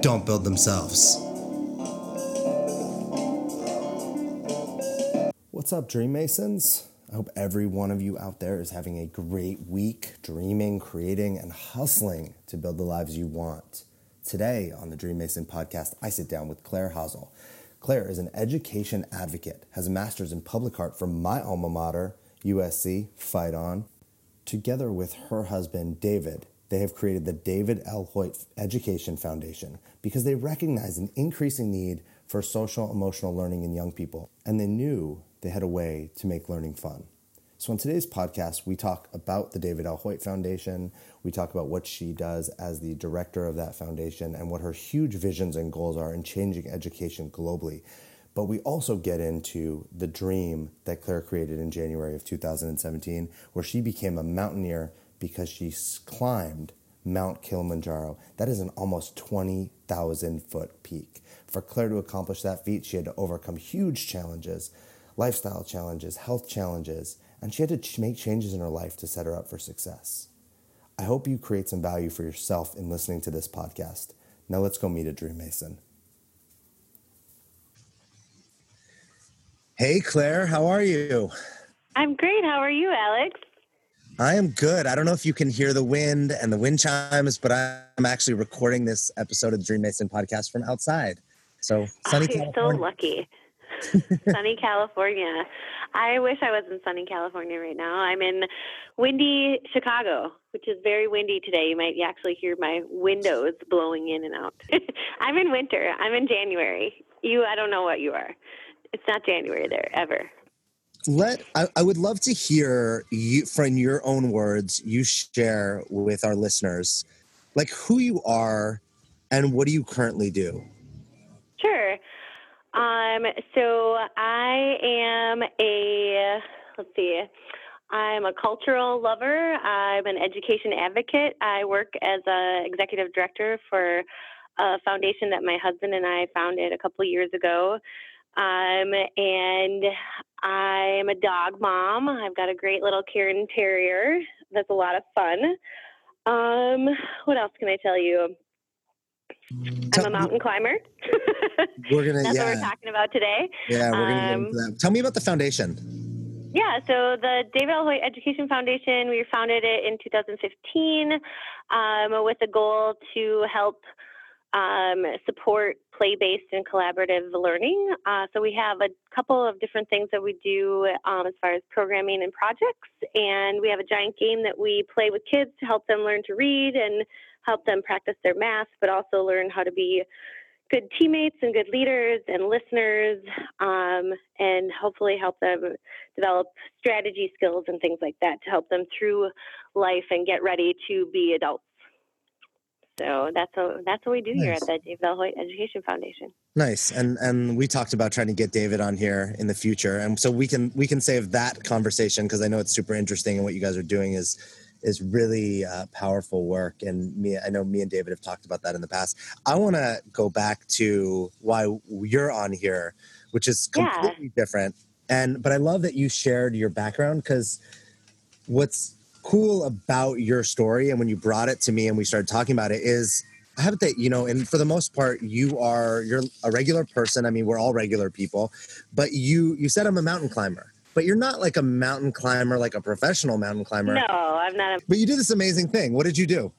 don't build themselves. What's up, Dream Masons? I hope every one of you out there is having a great week dreaming, creating, and hustling to build the lives you want. Today on the Dream Mason podcast, I sit down with Claire Haasl. Claire is an education advocate, has a master's in public art from my alma mater, USC, Fight On. Together with her husband, David, they have created the David L. Hoyt Education Foundation because they recognize an increasing need for social emotional learning in young people, and they knew they had a way to make learning fun. So, in today's podcast, we talk about the David L. Hoyt Foundation. We talk about what she does as the director of that foundation and what her huge visions and goals are in changing education globally. But we also get into the dream that Claire created in January of 2017, where she became a mountaineer because she climbed Mount Kilimanjaro. That is an almost 20,000 foot peak. For Claire to accomplish that feat, she had to overcome huge challenges, lifestyle challenges, health challenges, and she had to make changes in her life to set her up for success. I hope you create some value for yourself in listening to this podcast. Now let's go meet a Dream Mason. Hey, Claire, how are you? I'm great. How are you, Alex? I am good. I don't know if you can hear the wind and the wind chimes, but I'm actually recording this episode of the Dream Mason podcast from outside. So sunny oh, you're so lucky. sunny California. I wish I was in sunny California right now. I'm in windy Chicago, which is very windy today. You might actually hear my windows blowing in and out. I'm in winter. I'm in January. You, I don't know what you are. It's not January there ever let I, I, would love to hear you from your own words you share with our listeners like who you are and what do you currently do? Sure. Um, so i am a let's see i'm a cultural lover. I'm an education advocate. I work as a executive director for a foundation that my husband and i founded a couple years ago um, and I'm a dog mom. I've got a great little Cairn Terrier. That's a lot of fun. Um, what else can I tell you? I'm a mountain climber. we're gonna. That's yeah. what we're talking about today. Yeah, we're gonna um, get into that. Tell me about the foundation. Yeah, so the David L. Hoyt Education Foundation, we founded it in 2015 um, with a goal to help um, support play based and collaborative learning. Uh, so we have a couple of different things that we do um, as far as programming and projects. And we have a giant game that we play with kids to help them learn to read and help them practice their math, but also learn how to be good teammates and good leaders and listeners, um, and hopefully help them develop strategy skills and things like that to help them through life and get ready to be adults. So that's what that's what we do nice. here at the David L. Hoyt Education Foundation. Nice, and and we talked about trying to get David on here in the future, and so we can we can save that conversation because I know it's super interesting, and what you guys are doing is is really uh, powerful work. And me, I know me and David have talked about that in the past. I want to go back to why you're on here, which is completely yeah. different. And but I love that you shared your background because what's cool about your story and when you brought it to me and we started talking about it is I have that, you know, and for the most part, you are you're a regular person. I mean, we're all regular people, but you you said I'm a mountain climber, but you're not like a mountain climber, like a professional mountain climber. No, I'm not. A- but you did this amazing thing. What did you do?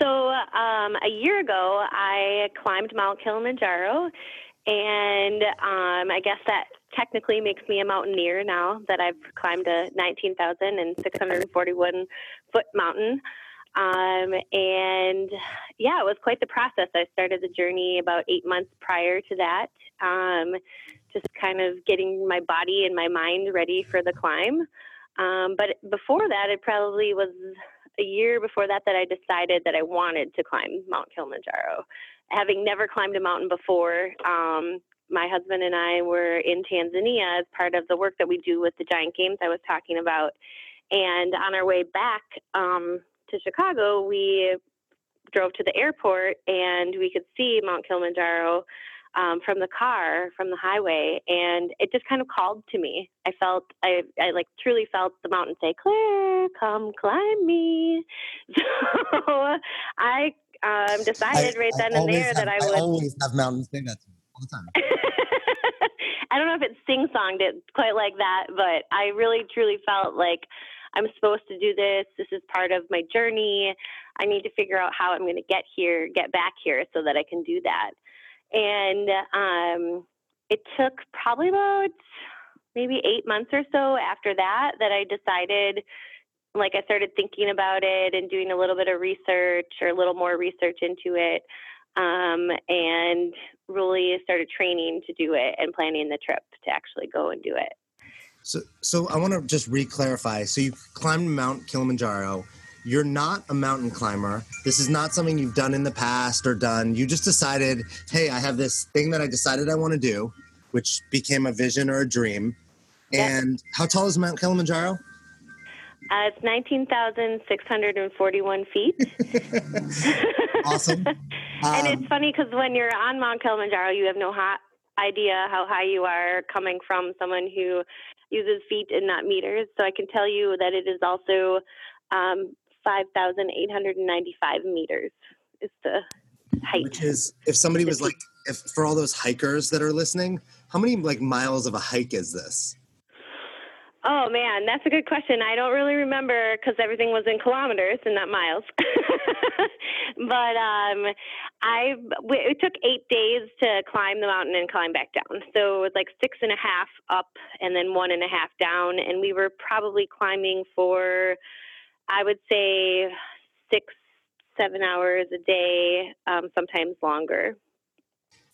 So um, a year ago, I climbed Mount Kilimanjaro, and um, I guess that technically makes me a mountaineer now that I've climbed a 19,641 foot mountain. Um, and yeah, it was quite the process. I started the journey about eight months prior to that, um, just kind of getting my body and my mind ready for the climb. Um, but before that, it probably was a year before that that I decided that I wanted to climb Mount Kilimanjaro. Having never climbed a mountain before, um, my husband and I were in Tanzania as part of the work that we do with the Giant Games I was talking about. And on our way back um, to Chicago, we drove to the airport and we could see Mount Kilimanjaro um, from the car, from the highway, and it just kind of called to me. I felt, I, I like truly felt the mountain say, Claire, come climb me. So I um, decided I, right then I and there have, that I would. Always have mountains say that to me all the time. I don't know if it sing songed it quite like that, but I really truly felt like I'm supposed to do this. This is part of my journey. I need to figure out how I'm going to get here, get back here so that I can do that. And um, it took probably about maybe eight months or so after that that I decided, like, I started thinking about it and doing a little bit of research or a little more research into it. Um, and really started training to do it and planning the trip to actually go and do it. So, so I want to just re-clarify. So you climbed Mount Kilimanjaro you're not a mountain climber. This is not something you've done in the past or done. You just decided, hey, I have this thing that I decided I want to do, which became a vision or a dream. And how tall is Mount Kilimanjaro? Uh, it's 19,641 feet. awesome. Um, and it's um, funny because when you're on Mount Kilimanjaro, you have no hot idea how high you are coming from someone who uses feet and not meters. So I can tell you that it is also um, 5,895 meters is the height. Which is, if somebody was like, if for all those hikers that are listening, how many like miles of a hike is this? Oh man, that's a good question. I don't really remember because everything was in kilometers and not miles. but um, I it took eight days to climb the mountain and climb back down. So it was like six and a half up and then one and a half down, and we were probably climbing for I would say six, seven hours a day, um, sometimes longer.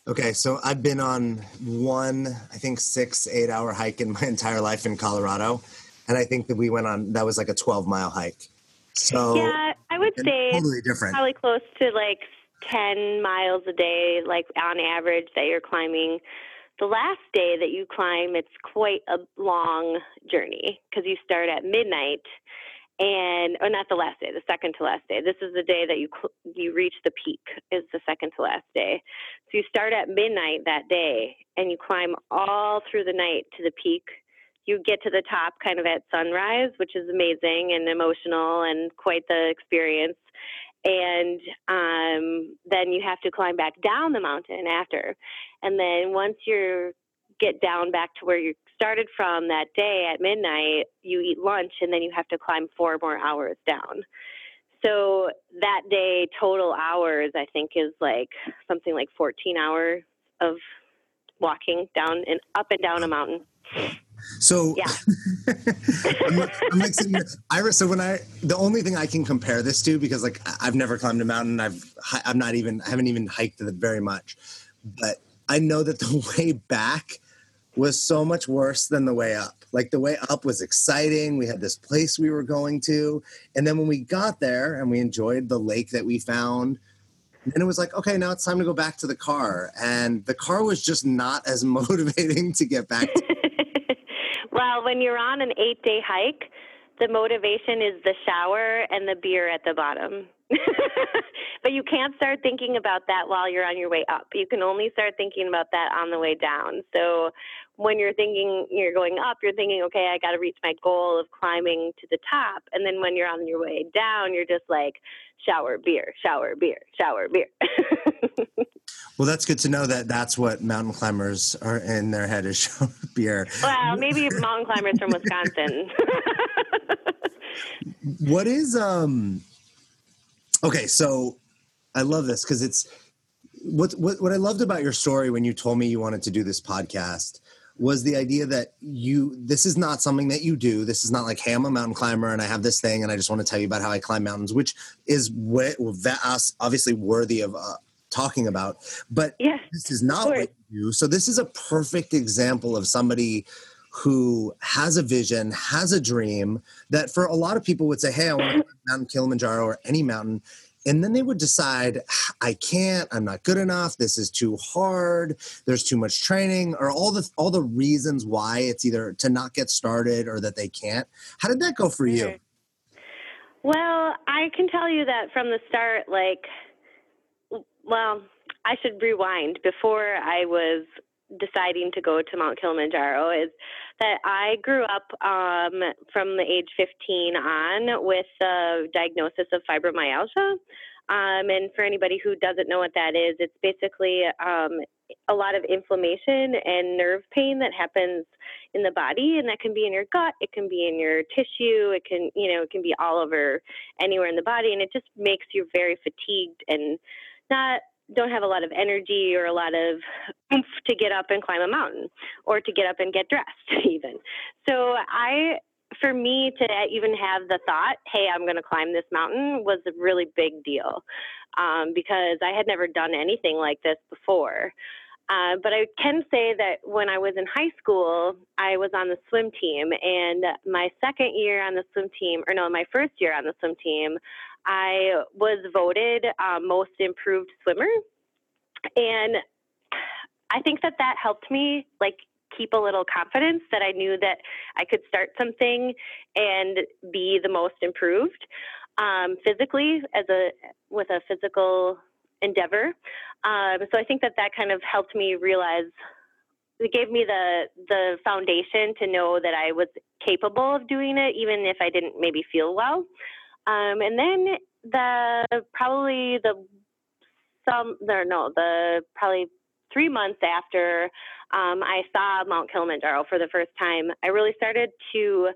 Okay, so I've been on one, I think six, eight hour hike in my entire life in Colorado. And I think that we went on, that was like a 12 mile hike. So, yeah, I would say totally different. Probably close to like 10 miles a day, like on average, that you're climbing. The last day that you climb, it's quite a long journey because you start at midnight and or not the last day, the second to last day. This is the day that you you reach the peak. Is the second to last day. So you start at midnight that day, and you climb all through the night to the peak. You get to the top kind of at sunrise, which is amazing and emotional and quite the experience. And um, then you have to climb back down the mountain after. And then once you're get down back to where you started from that day at midnight, you eat lunch and then you have to climb four more hours down. So that day, total hours, I think, is like something like 14 hours of walking down and up and down a mountain. So yeah, I'm, I'm, like sitting here, Iris. So when I, the only thing I can compare this to, because like I've never climbed a mountain, I've, I'm not even, I haven't even hiked it very much, but I know that the way back was so much worse than the way up. Like the way up was exciting. We had this place we were going to. And then when we got there and we enjoyed the lake that we found, then it was like, okay, now it's time to go back to the car. And the car was just not as motivating to get back to. Well, when you're on an eight day hike, the motivation is the shower and the beer at the bottom. but you can't start thinking about that while you're on your way up. You can only start thinking about that on the way down. So when you're thinking you're going up, you're thinking, okay, I got to reach my goal of climbing to the top. And then when you're on your way down, you're just like, shower, beer, shower, beer, shower, beer. well, that's good to know that that's what mountain climbers are in their head is beer. Well, maybe mountain climbers from Wisconsin. what is, um, Okay, so I love this because it's what, what what I loved about your story when you told me you wanted to do this podcast was the idea that you this is not something that you do. This is not like, hey, I'm a mountain climber and I have this thing and I just want to tell you about how I climb mountains, which is what us obviously worthy of uh, talking about. But yes, this is not what you do. So this is a perfect example of somebody who has a vision, has a dream that for a lot of people would say, Hey, I want to climb Mountain Kilimanjaro or any mountain. And then they would decide, I can't, I'm not good enough, this is too hard, there's too much training, or all the all the reasons why it's either to not get started or that they can't. How did that go for you? Well, I can tell you that from the start, like, well, I should rewind. Before I was deciding to go to Mount Kilimanjaro is that I grew up um, from the age 15 on with a diagnosis of fibromyalgia. Um, and for anybody who doesn't know what that is, it's basically um, a lot of inflammation and nerve pain that happens in the body, and that can be in your gut, it can be in your tissue, it can, you know, it can be all over anywhere in the body, and it just makes you very fatigued and not don't have a lot of energy or a lot of oomph to get up and climb a mountain or to get up and get dressed even. So I for me to even have the thought, hey, I'm going to climb this mountain was a really big deal um, because I had never done anything like this before. Uh, but I can say that when I was in high school, I was on the swim team, and my second year on the swim team, or no, my first year on the swim team, I was voted uh, most improved swimmer. And I think that that helped me like keep a little confidence that I knew that I could start something and be the most improved um, physically as a with a physical endeavor. Um, so I think that that kind of helped me realize it gave me the the foundation to know that I was capable of doing it, even if I didn't maybe feel well. Um, and then the probably the some there no the probably three months after um, I saw Mount Kilimanjaro for the first time, I really started to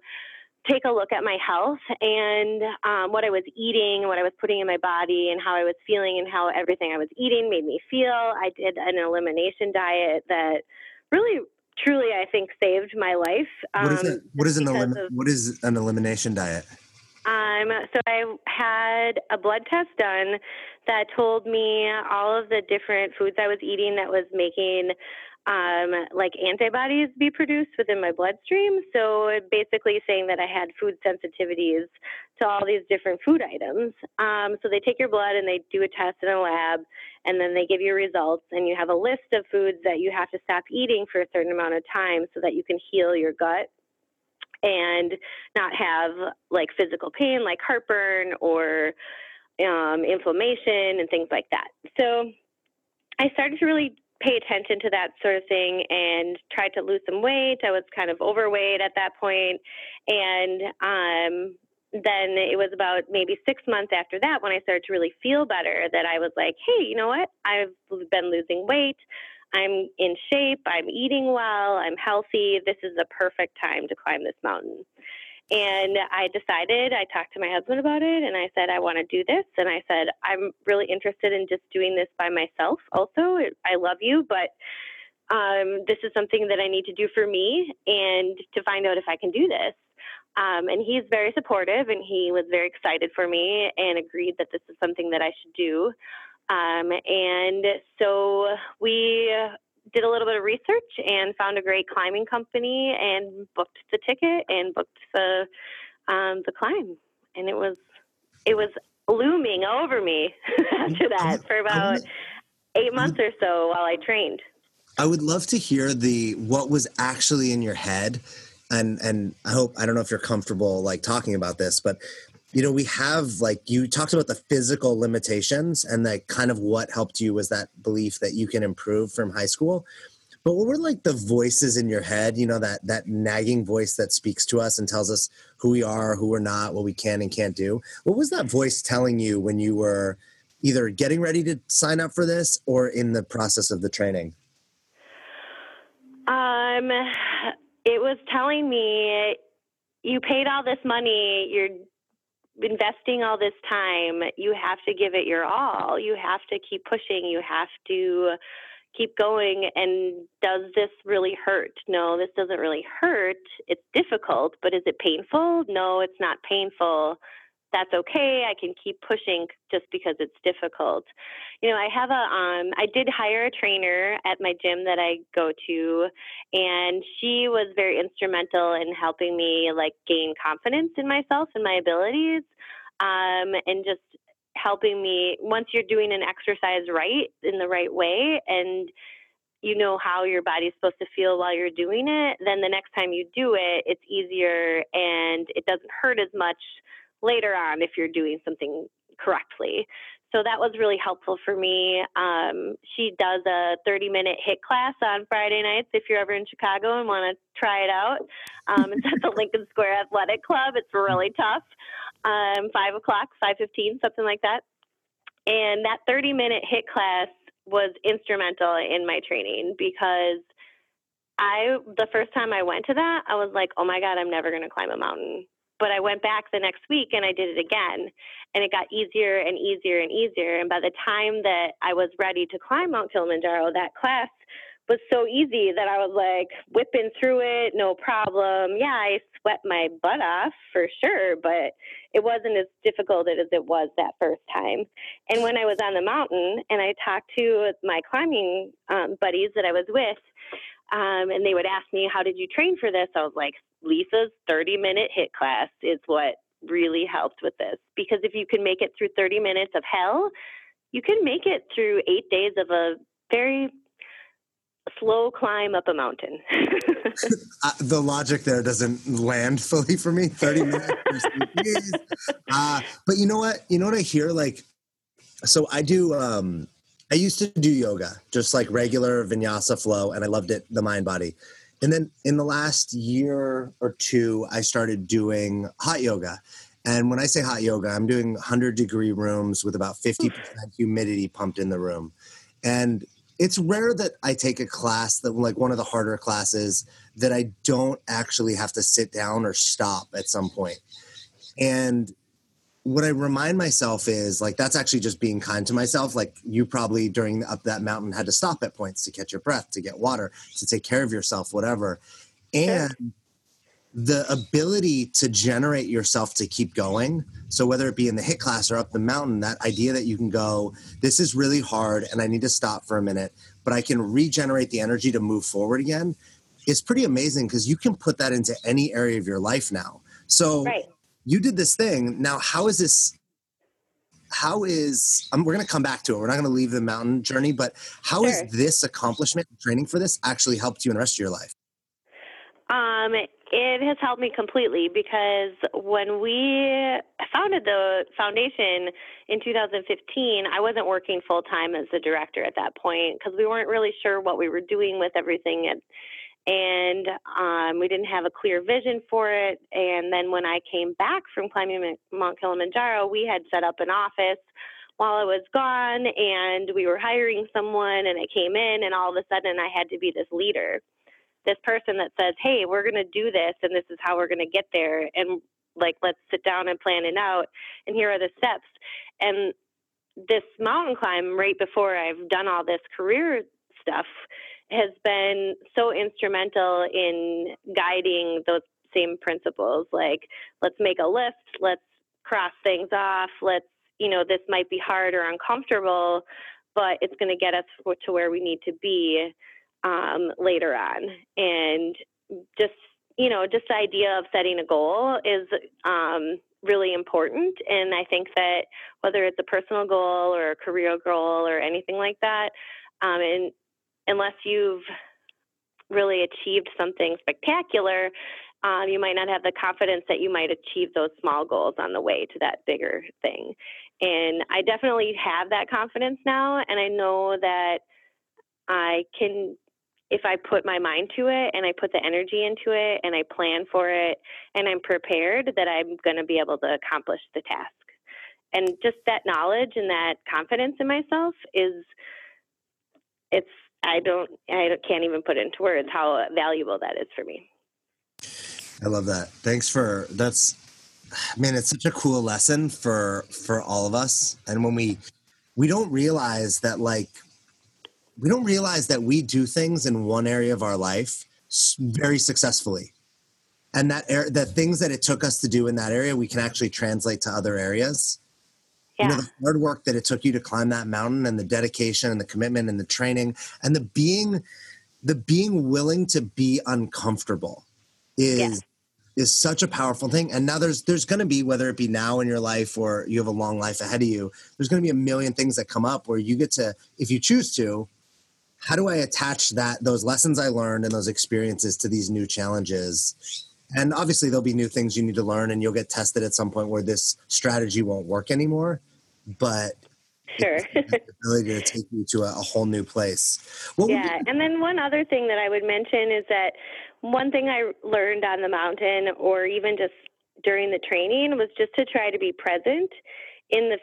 take a look at my health and um, what I was eating, what I was putting in my body, and how I was feeling, and how everything I was eating made me feel. I did an elimination diet that really, truly, I think saved my life. Um, what is it? What is an elim- of, what is an elimination diet? Um, so I had a blood test done that told me all of the different foods I was eating that was making um, like antibodies be produced within my bloodstream. So basically saying that I had food sensitivities to all these different food items. Um, so they take your blood and they do a test in a lab, and then they give you results, and you have a list of foods that you have to stop eating for a certain amount of time so that you can heal your gut and not have like physical pain like heartburn or um, inflammation and things like that. So I started to really pay attention to that sort of thing and tried to lose some weight. I was kind of overweight at that point, and um, then it was about maybe six months after that when I started to really feel better that I was like, hey, you know what? I've been losing weight. I'm in shape, I'm eating well, I'm healthy. This is the perfect time to climb this mountain. And I decided, I talked to my husband about it, and I said, I want to do this. And I said, I'm really interested in just doing this by myself also. I love you, but um, this is something that I need to do for me and to find out if I can do this. Um, and he's very supportive, and he was very excited for me and agreed that this is something that I should do. Um, and so we did a little bit of research and found a great climbing company and booked the ticket and booked the um, the climb. And it was it was looming over me after that for about eight months or so while I trained. I would love to hear the what was actually in your head and and I hope I don't know if you're comfortable like talking about this, but you know we have like you talked about the physical limitations and like kind of what helped you was that belief that you can improve from high school. But what were like the voices in your head you know that that nagging voice that speaks to us and tells us who we are who we're not what we can and can't do? What was that voice telling you when you were either getting ready to sign up for this or in the process of the training? Um it was telling me you paid all this money. You're investing all this time, you have to give it your all. You have to keep pushing. You have to keep going. And does this really hurt? No, this doesn't really hurt. It's difficult, but is it painful? No, it's not painful. That's okay. I can keep pushing just because it's difficult. You know, I have a um I did hire a trainer at my gym that I go to and she was very instrumental in helping me like gain confidence in myself and my abilities. Um and just helping me once you're doing an exercise right in the right way and you know how your body's supposed to feel while you're doing it, then the next time you do it, it's easier and it doesn't hurt as much later on if you're doing something correctly. So that was really helpful for me. Um, she does a 30 minute HIIT class on Friday nights if you're ever in Chicago and want to try it out. Um, it's at the Lincoln Square Athletic Club. It's really tough. Um, 5 o'clock, 5.15, something like that. And that 30 minute HIIT class was instrumental in my training because I, the first time I went to that, I was like, oh my God, I'm never going to climb a mountain but I went back the next week and I did it again. And it got easier and easier and easier. And by the time that I was ready to climb Mount Kilimanjaro, that class was so easy that I was like whipping through it, no problem. Yeah, I sweat my butt off for sure, but it wasn't as difficult as it was that first time. And when I was on the mountain and I talked to my climbing um, buddies that I was with, um, and they would ask me, How did you train for this? I was like, Lisa's 30 minute HIIT class is what really helped with this. Because if you can make it through 30 minutes of hell, you can make it through eight days of a very slow climb up a mountain. uh, the logic there doesn't land fully for me. 30 minutes. uh, but you know what? You know what I hear? Like, so I do, um, I used to do yoga, just like regular vinyasa flow, and I loved it, the mind body. And then in the last year or two, I started doing hot yoga. And when I say hot yoga, I'm doing 100 degree rooms with about 50% humidity pumped in the room. And it's rare that I take a class that, like one of the harder classes, that I don't actually have to sit down or stop at some point. And what I remind myself is like that's actually just being kind to myself. Like you probably during up that mountain had to stop at points to catch your breath, to get water, to take care of yourself, whatever. And sure. the ability to generate yourself to keep going. So whether it be in the HIIT class or up the mountain, that idea that you can go, this is really hard and I need to stop for a minute, but I can regenerate the energy to move forward again is pretty amazing because you can put that into any area of your life now. So right you did this thing. Now, how is this? How is um, we're going to come back to it. We're not going to leave the mountain journey, but how sure. has this accomplishment, training for this, actually helped you in the rest of your life? Um, it has helped me completely because when we founded the foundation in 2015, I wasn't working full time as the director at that point because we weren't really sure what we were doing with everything at and um, we didn't have a clear vision for it. And then when I came back from climbing Mount Kilimanjaro, we had set up an office while I was gone, and we were hiring someone. And I came in, and all of a sudden, I had to be this leader, this person that says, "Hey, we're going to do this, and this is how we're going to get there." And like, let's sit down and plan it out. And here are the steps. And this mountain climb, right before I've done all this career stuff has been so instrumental in guiding those same principles like let's make a list let's cross things off let's you know this might be hard or uncomfortable but it's going to get us to where we need to be um, later on. And just you know just the idea of setting a goal is um, really important. And i think that whether it's a personal goal or a career goal or anything like that um, and unless you've really achieved something spectacular, um, you might not have the confidence that you might achieve those small goals on the way to that bigger thing. And I definitely have that confidence now, and I know that I can, if I put my mind to it and I put the energy into it and I plan for it and I'm prepared, that I'm going to be able to accomplish the task. And just that knowledge and that confidence in myself is, it's I don't, I can't even put into words how valuable that is for me. I love that. Thanks for that's, man. It's such a cool lesson for for all of us. And when we we don't realize that, like, we don't realize that we do things in one area of our life very successfully, and that er- the things that it took us to do in that area, we can actually translate to other areas. Yeah. You know, the hard work that it took you to climb that mountain and the dedication and the commitment and the training and the being the being willing to be uncomfortable is is such a powerful thing. And now there's there's gonna be, whether it be now in your life or you have a long life ahead of you, there's gonna be a million things that come up where you get to, if you choose to, how do I attach that those lessons I learned and those experiences to these new challenges? And obviously there'll be new things you need to learn and you'll get tested at some point where this strategy won't work anymore. But Sure. the ability to take you to a, a whole new place. What yeah, and then one other thing that I would mention is that one thing I learned on the mountain, or even just during the training, was just to try to be present in the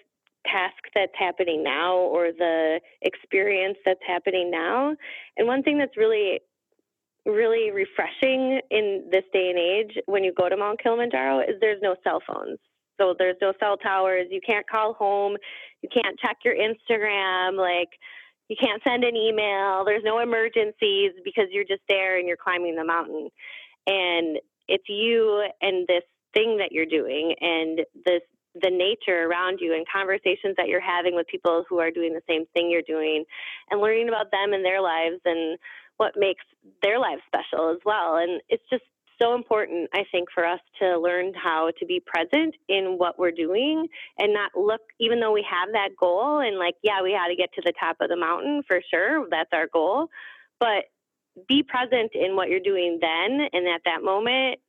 task that's happening now or the experience that's happening now. And one thing that's really really refreshing in this day and age when you go to Mount Kilimanjaro is there's no cell phones. So there's no cell towers. You can't call home. You can't check your Instagram. Like you can't send an email. There's no emergencies because you're just there and you're climbing the mountain. And it's you and this thing that you're doing and this the nature around you and conversations that you're having with people who are doing the same thing you're doing and learning about them and their lives and what makes their lives special as well. And it's just so important, I think, for us to learn how to be present in what we're doing and not look, even though we have that goal and like, yeah, we got to get to the top of the mountain for sure. That's our goal. But be present in what you're doing then and at that moment,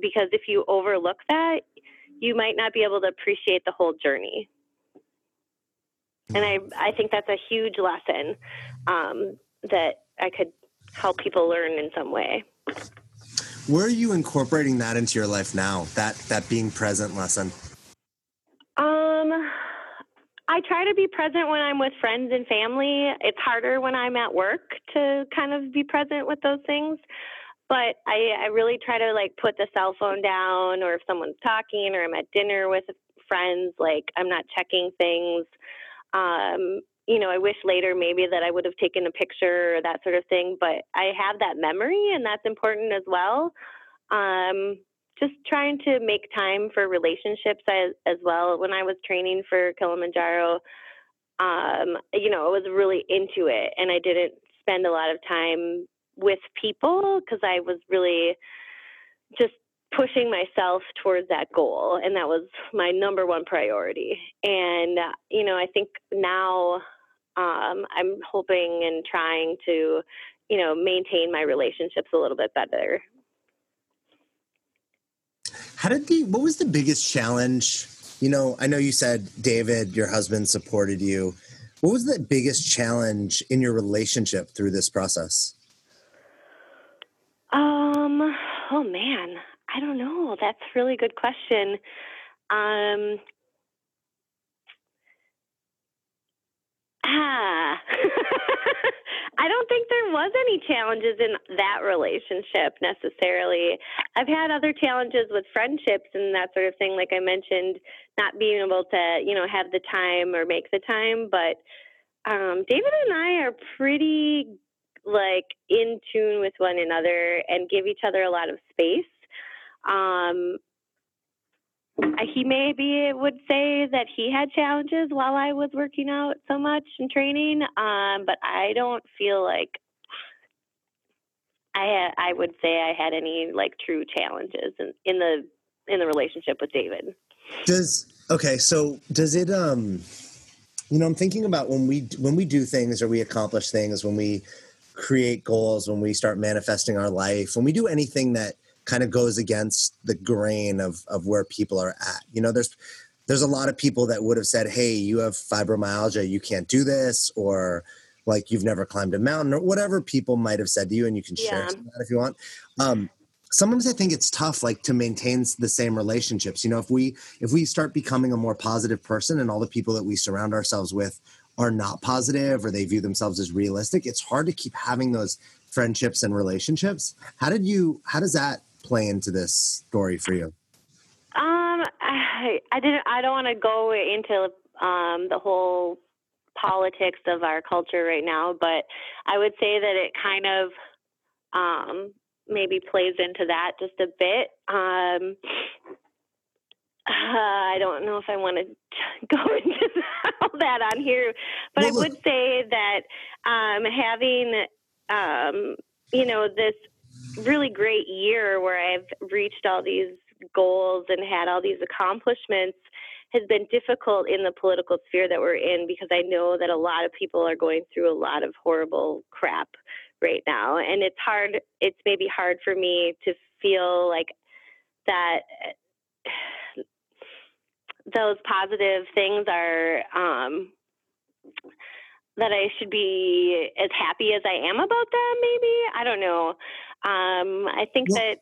because if you overlook that, you might not be able to appreciate the whole journey. And I, I think that's a huge lesson um, that I could help people learn in some way. Where are you incorporating that into your life now? That that being present lesson. Um, I try to be present when I'm with friends and family. It's harder when I'm at work to kind of be present with those things. But I, I really try to like put the cell phone down, or if someone's talking, or I'm at dinner with friends, like I'm not checking things. Um, you know, I wish later maybe that I would have taken a picture or that sort of thing, but I have that memory, and that's important as well. Um, just trying to make time for relationships as, as well. When I was training for Kilimanjaro, um, you know, I was really into it, and I didn't spend a lot of time with people because I was really just pushing myself towards that goal, and that was my number one priority. And uh, you know, I think now um, I'm hoping and trying to, you know, maintain my relationships a little bit better. How did the what was the biggest challenge? You know, I know you said David, your husband supported you. What was the biggest challenge in your relationship through this process? Um, oh man, I don't know. That's a really good question. Um, ah, I don't think there was any challenges in that relationship necessarily. I've had other challenges with friendships and that sort of thing, like I mentioned, not being able to, you know, have the time or make the time. But um, David and I are pretty like in tune with one another and give each other a lot of space. Um, he maybe would say that he had challenges while I was working out so much and training, um, but I don't feel like I I would say I had any like true challenges in, in the in the relationship with David. Does okay, so does it um you know, I'm thinking about when we when we do things or we accomplish things, when we create goals, when we start manifesting our life, when we do anything that kind of goes against the grain of of where people are at. You know, there's there's a lot of people that would have said, "Hey, you have fibromyalgia, you can't do this," or like you've never climbed a mountain, or whatever people might have said to you, and you can share Yeah. some that if you want. Um, sometimes I think it's tough, like to maintain the same relationships. You know, if we if we start becoming a more positive person, and all the people that we surround ourselves with are not positive, or they view themselves as realistic, it's hard to keep having those friendships and relationships. How did you? How does that play into this story for you? Um, I, I didn't. I don't want to go into um, the whole politics of our culture right now, but I would say that it kind of um, maybe plays into that just a bit. Um, uh, I don't know if I want to go into all that on here, but well, I would say that um, having, um, you know, this really great year where I've reached all these goals and had all these accomplishments has been difficult in the political sphere that we're in because I know that a lot of people are going through a lot of horrible crap right now. And it's hard, it's maybe hard for me to feel like that those positive things are um, that I should be as happy as I am about them. Maybe I don't know. Um, I think well, that.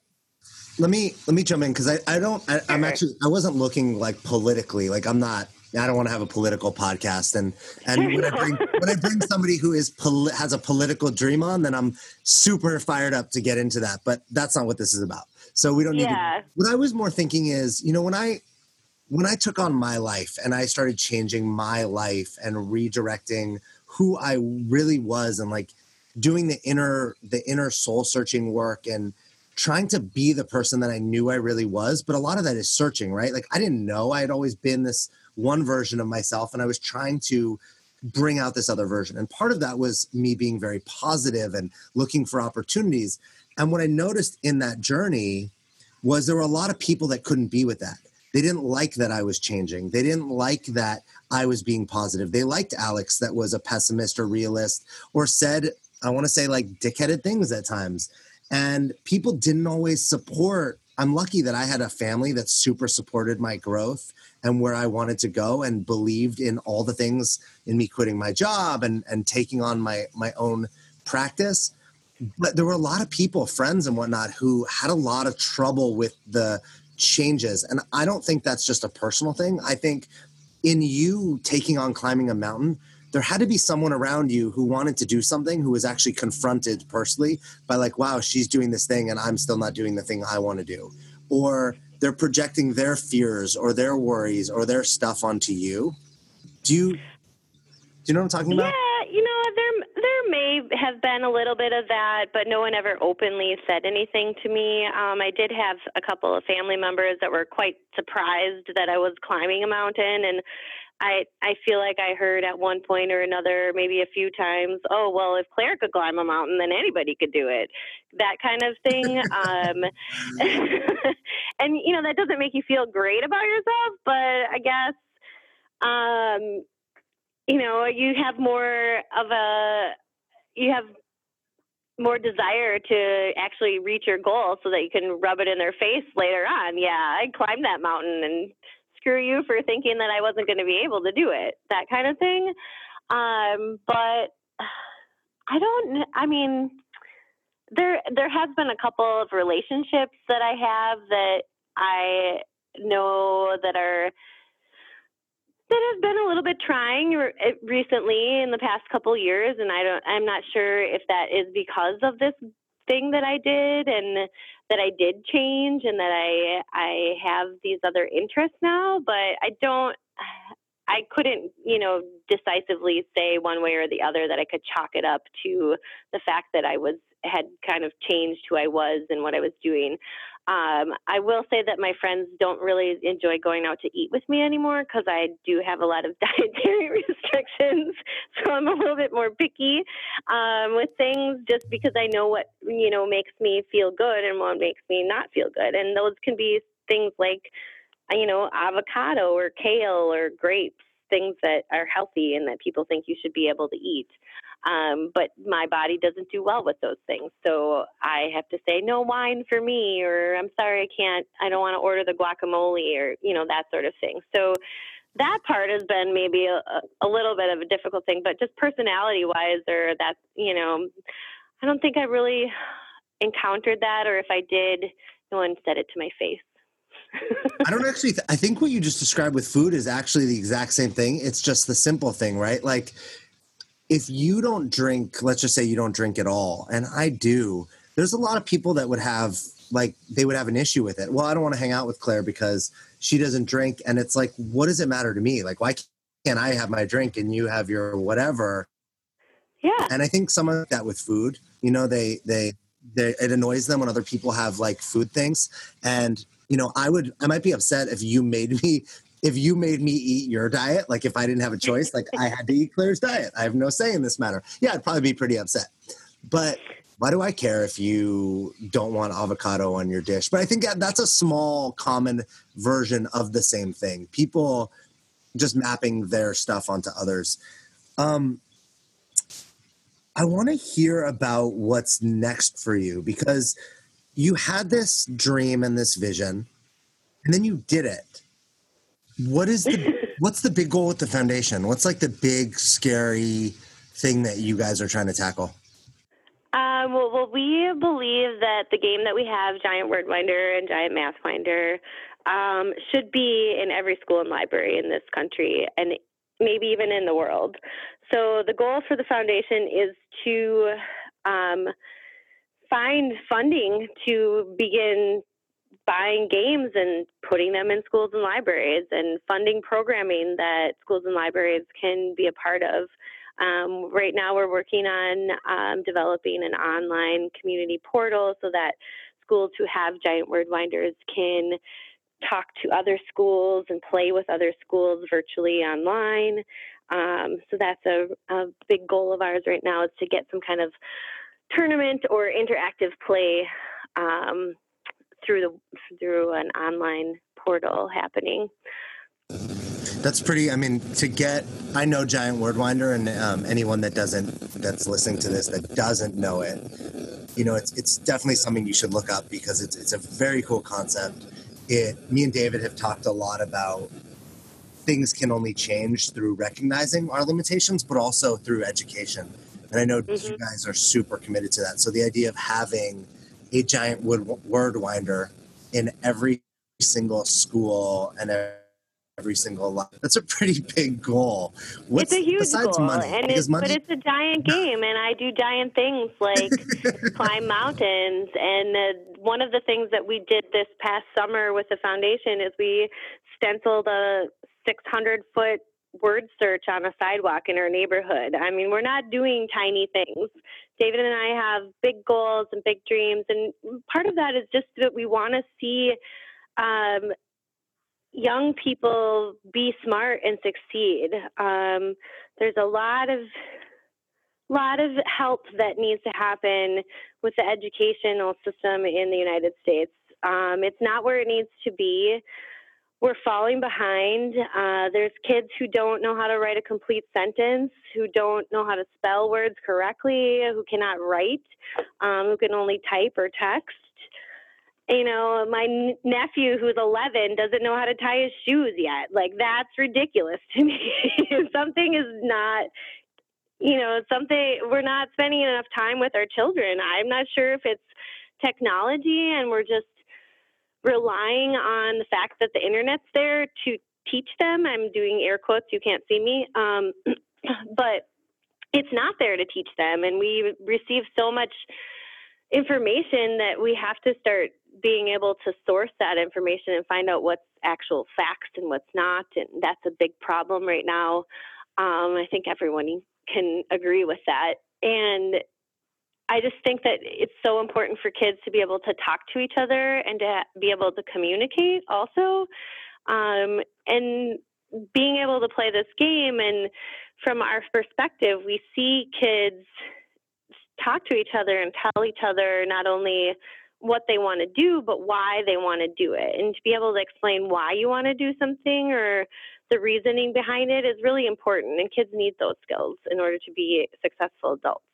Let me let me jump in because I, I don't I, am actually I wasn't looking like politically like I'm not I don't want to have a political podcast and and when I bring when I bring somebody who is poli- has a political dream on then I'm super fired up to get into that but that's not what this is about so we don't need yeah. to, what I was more thinking is you know when I when I took on my life and I started changing my life and redirecting who I really was and like doing the inner the inner soul searching work and trying to be the person that I knew I really was but a lot of that is searching right? Like I didn't know I had always been this one version of myself and I was trying to bring out this other version. And part of that was me being very positive and looking for opportunities. And what I noticed in that journey was there were a lot of people that couldn't be with that. They didn't like that I was changing. They didn't like that I was being positive. They liked Alex that was a pessimist or realist or said, I want to say like dickheaded things at times. And people didn't always support. I'm lucky that I had a family that super supported my growth and where I wanted to go and believed in all the things in me quitting my job and, and taking on my, my own practice but there were a lot of people friends and whatnot who had a lot of trouble with the changes. And I don't think that's just a personal thing. I think in you taking on climbing a mountain, there had to be someone around you who wanted to do something who was actually confronted personally by like wow she's doing this thing and i'm still not doing the thing i want to do. Or they're projecting their fears or their worries or their stuff onto you. Do you do you know what i'm talking about? Yeah you know there there may have been a little bit of that, but no one ever openly said anything to me. Um, I did have a couple of family members that were quite surprised that I was climbing a mountain, and I I feel like I heard at one point or another, maybe a few times, oh well, if Claire could climb a mountain, then anybody could do it, that kind of thing. um, and you know that doesn't make you feel great about yourself, but I guess um, you know you have more of a you have more desire to actually reach your goal so that you can rub it in their face later on. Yeah, I climbed that mountain and screw you for thinking that I wasn't going to be able to do it. That kind of thing. Um, but I don't I mean there there has been a couple of relationships that I have that I know that are that has been a little bit trying eh, recently in the past couple years and i don't i'm not sure if that is because of this thing that i did and that i did change and that i i have these other interests now but i don't i couldn't you know decisively say one way or the other that i could chalk it up to the fact that i was had kind of changed who i was and what i was doing um, I will say that my friends don't really enjoy going out to eat with me anymore because I do have a lot of dietary restrictions. So I'm a little bit more picky um, with things just because I know what, you know, makes me feel good and what makes me not feel good. And those can be things like, you know, avocado or kale or grapes, things that are healthy and that people think you should be able to eat. Um, but my body doesn't do well with those things. So I have to say, no wine for me, or I'm sorry, I can't, I don't want to order the guacamole, or, you know, that sort of thing. So that part has been maybe a, a little bit of a difficult thing, but just personality wise, or that, you know, I don't think I really encountered that, or if I did, no one said it to my face. I don't actually. Th- I think what you just described with food is actually the exact same thing. It's just the simple thing, right? Like if you don't drink, let's just say you don't drink at all, and I do, there's a lot of people that would have like they would have an issue with it. Well, I don't want to hang out with Claire because she doesn't drink, and it's like, what does it matter to me? Like, why can't I have my drink and you have your whatever? Yeah. And I think some of that with food, you know, they they they, it annoys them when other people have like food things. And you know, I would I might be upset if you made me if you made me eat your diet, like if I didn't have a choice, like I had to eat Claire's diet. I have no say in this matter. Yeah, I'd probably be pretty upset. But why do I care if you don't want avocado on your dish? But I think that that's a small common version of the same thing. People just mapping their stuff onto others. Um, I want to hear about what's next for you because you had this dream and this vision, and then you did it. What is the what's the big goal with the foundation? What's like the big scary thing that you guys are trying to tackle? Um, well, well, we believe that the game that we have, Giant Word Winder and Giant Math Finder, um, should be in every school and library in this country and maybe even in the world. So the goal for the foundation is to um, find funding to begin buying games and putting them in schools and libraries and funding programming that schools and libraries can be a part of. Um, right now, we're working on um, developing an online community portal so that schools who have giant word winders can talk to other schools and play with other schools virtually online. Um, so that's a, a, big goal of ours right now is to get some kind of tournament or interactive play um, through the through an online portal happening. That's pretty. I mean, to get I know Giant Wordwinder, and um, anyone that doesn't that's listening to this that doesn't know it, you know, it's it's definitely something you should look up because it's it's a very cool concept it me and David have talked a lot about things can only change through recognizing our limitations, but also through education. And I know mm-hmm. you guys are super committed to that. So the idea of having a giant wood word winder in every single school and every single life. That's a pretty big goal. What's, it's a huge goal, money, and it's, money, but it's a giant game, and I do giant things like climb mountains. And uh, one of the things that we did this past summer with the foundation is we stenciled a 600 foot word search on a sidewalk in our neighborhood. I mean, we're not doing tiny things. David and I have big goals and big dreams, and part of that is just that we want to see um, young people be smart and succeed. Um, there's a lot of lot of help that needs to happen with the educational system in the United States. Um, it's not where it needs to be. We're falling behind. Uh, there's kids who don't know how to write a complete sentence, who don't know how to spell words correctly, who cannot write, um, who can only type or text you know, my nephew who's 11 doesn't know how to tie his shoes yet. Like, that's ridiculous to me. something is not, you know, something, we're not spending enough time with our children. I'm not sure if it's technology and we're just relying on the fact that the internet's there to teach them. I'm doing air quotes, you can't see me. Um, but it's not there to teach them. And we receive so much information that we have to start being able to source that information and find out what's actual facts and what's not. And that's a big problem right now. Um, I think everyone can agree with that. And I just think that it's so important for kids to be able to talk to each other and to be able to communicate also. Um, and being able to play this game and from our perspective, we see kids talk to each other and tell each other not only what they want to do, but why they want to do it. And to be able to explain why you want to do something or the reasoning behind it is really important. And kids need those skills in order to be successful adults.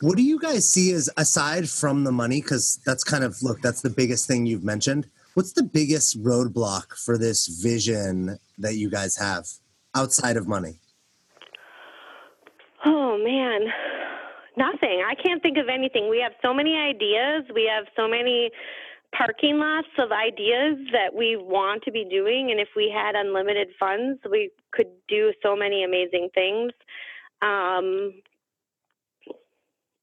What do you guys see as aside from the money? Because that's kind of look, that's the biggest thing you've mentioned. What's the biggest roadblock for this vision that you guys have outside of money? Oh man, nothing. I can't think of anything. We have so many ideas. We have so many parking lots of ideas that we want to be doing. And if we had unlimited funds, we could do so many amazing things. Um,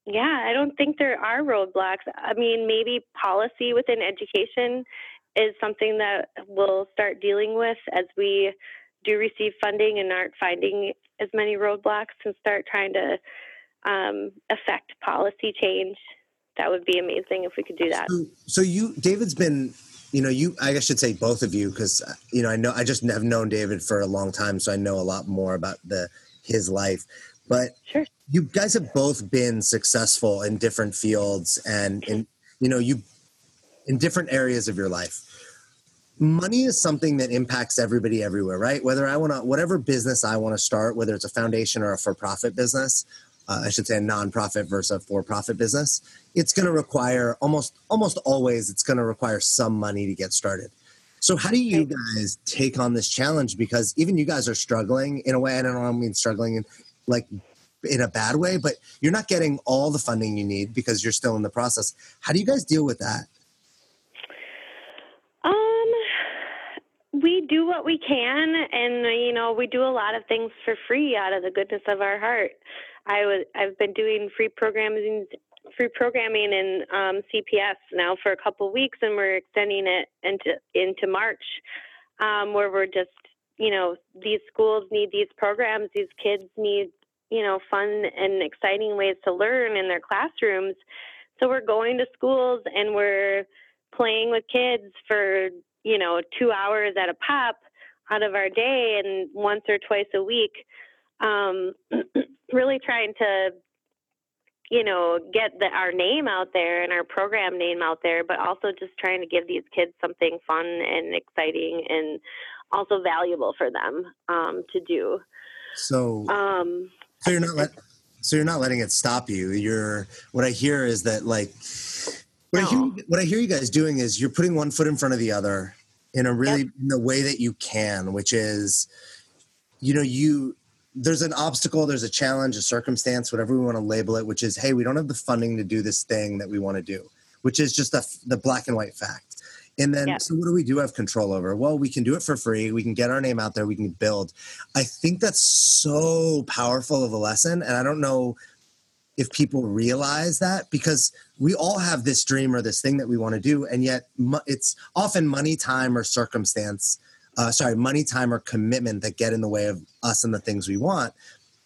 yeah, I don't think there are roadblocks. I mean, maybe policy within education is something that we'll start dealing with as we do receive funding and aren't finding as many roadblocks and start trying to um, affect policy change. That would be amazing if we could do that. So, so you, David's been, you know, you, I should say both of you, because, you know, I know, I just have known David for a long time, so I know a lot more about the, his life. But sure. you guys have both been successful in different fields and, in, you know, you, in different areas of your life money is something that impacts everybody everywhere, right? Whether I want to, whatever business I want to start, whether it's a foundation or a for profit business, uh, I should say a nonprofit versus a for profit business, it's going to require almost, almost always, it's going to require some money to get started. So, how do you guys take on this challenge? Because even you guys are struggling in a way, I don't mean struggling in like in a bad way, but you're not getting all the funding you need because you're still in the process. How do you guys deal with that? Um, we do what we can, and you know we do a lot of things for free out of the goodness of our heart. I was I've been doing free programming free programming in um, CPS now for a couple weeks, and we're extending it into into March, um, where we're just you know these schools need these programs, these kids need you know fun and exciting ways to learn in their classrooms. So we're going to schools and we're playing with kids for you know, two hours at a pop out of our day and once or twice a week, um, really trying to, you know, get the, our name out there and our program name out there, but also just trying to give these kids something fun and exciting and also valuable for them um, to do. So, um, so you're not let, so you're not letting it stop you. You're what I hear is that like what, no. I hear, what I hear you guys doing is you're putting one foot in front of the other in a really yep. in the way that you can, which is, you know, you there's an obstacle, there's a challenge, a circumstance, whatever we want to label it, which is, hey, we don't have the funding to do this thing that we want to do, which is just a, the black and white fact. And then, yep. so what do we do have control over? Well, we can do it for free. We can get our name out there. We can build. I think that's so powerful of a lesson. And I don't know if people realize that because we all have this dream or this thing that we want to do and yet it's often money time or circumstance uh, sorry money time or commitment that get in the way of us and the things we want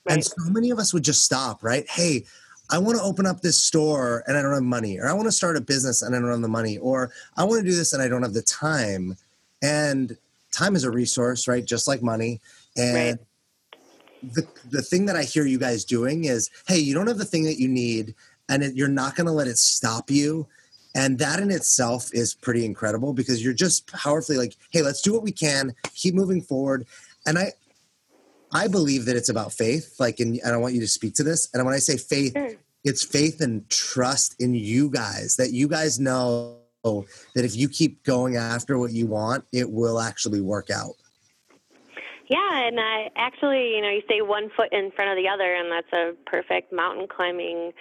right. and so many of us would just stop right hey i want to open up this store and i don't have money or i want to start a business and i don't have the money or i want to do this and i don't have the time and time is a resource right just like money and right the, the thing that I hear you guys doing is, hey, you don't have the thing that you need, and it, you're not going to let it stop you. And that in itself is pretty incredible because you're just powerfully like, hey, let's do what we can, keep moving forward. And I, I believe that it's about faith. Like, and, and I want you to speak to this. And when I say faith, it's faith and trust in you guys that you guys know that if you keep going after what you want, it will actually work out. Yeah, and I actually, you know, you say one foot in front of the other, and that's a perfect mountain climbing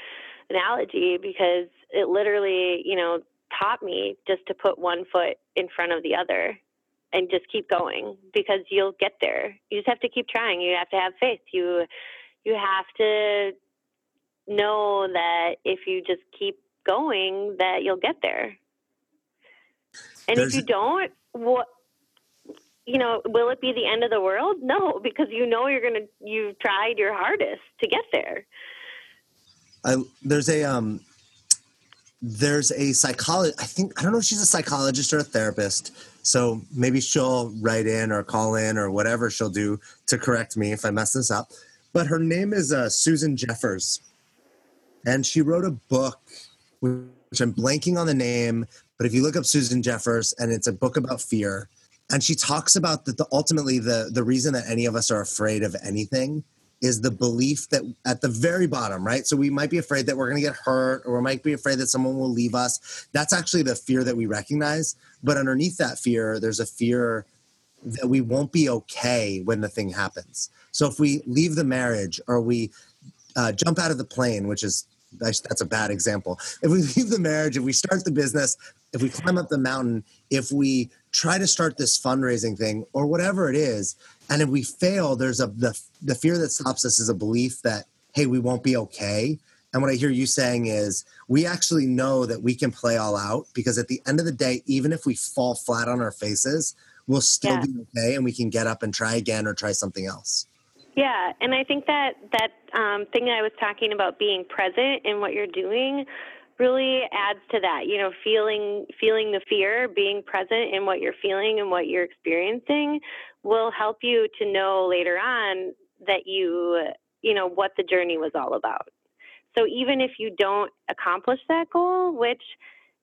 analogy because it literally, you know, taught me just to put one foot in front of the other and just keep going because you'll get there. You just have to keep trying. You have to have faith. You you have to know that if you just keep going that you'll get there. And There's if you don't, what you know, will it be the end of the world? No, because you know you're gonna you've tried your hardest to get there. I, there's a um, there's a psychologist. I think I don't know if she's a psychologist or a therapist. So maybe she'll write in or call in or whatever she'll do to correct me if I mess this up. But her name is uh, Susan Jeffers, and she wrote a book which I'm blanking on the name. But if you look up Susan Jeffers, and it's a book about fear, and she talks about that the ultimately the the reason that any of us are afraid of anything is the belief that at the very bottom right? So we might be afraid that we're going to get hurt or we might be afraid that someone will leave us. That's actually the fear that we recognize. But underneath that fear there's a fear that we won't be okay when the thing happens. So if we leave the marriage or we uh, jump out of the plane which is that's a bad example. If we leave the marriage if we start the business if we climb up the mountain if we try to start this fundraising thing or whatever it is and if we fail there's a the, the fear that stops us is a belief that hey we won't be okay and what i hear you saying is we actually know that we can play all out because at the end of the day even if we fall flat on our faces we'll still yeah. be okay and we can get up and try again or try something else Yeah, and I think that that um, thing I was talking about being present in what you're doing really adds to that. You know, feeling feeling the fear, being present in what you're feeling and what you're experiencing will help you to know later on that you you know what the journey was all about. So even if you don't accomplish that goal, which